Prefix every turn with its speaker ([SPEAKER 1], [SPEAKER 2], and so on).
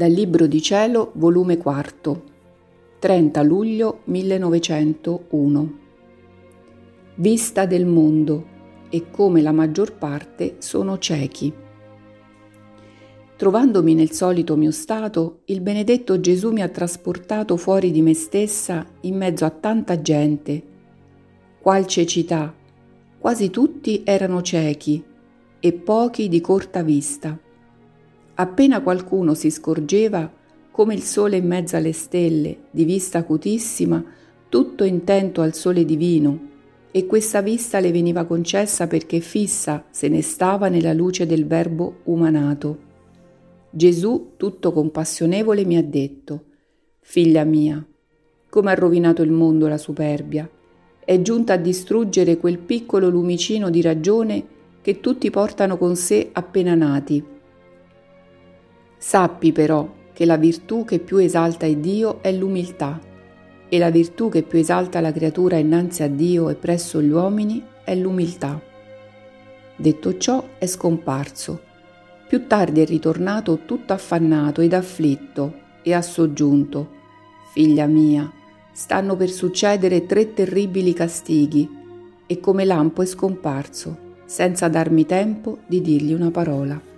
[SPEAKER 1] Dal Libro di Cielo, volume 4, 30 luglio 1901. Vista del mondo e come la maggior parte sono ciechi. Trovandomi nel solito mio stato, il benedetto Gesù mi ha trasportato fuori di me stessa in mezzo a tanta gente. Qual cecità! Quasi tutti erano ciechi e pochi di corta vista Appena qualcuno si scorgeva, come il sole in mezzo alle stelle, di vista acutissima, tutto intento al sole divino, e questa vista le veniva concessa perché fissa se ne stava nella luce del Verbo umanato. Gesù, tutto compassionevole, mi ha detto, Figlia mia, come ha rovinato il mondo la superbia, è giunta a distruggere quel piccolo lumicino di ragione che tutti portano con sé appena nati Sappi però che la virtù che più esalta il Dio è l'umiltà e la virtù che più esalta la creatura innanzi a Dio e presso gli uomini è l'umiltà. Detto ciò è scomparso. Più tardi è ritornato tutto affannato ed afflitto e ha soggiunto, Figlia mia, stanno per succedere tre terribili castighi e come lampo è scomparso, senza darmi tempo di dirgli una parola.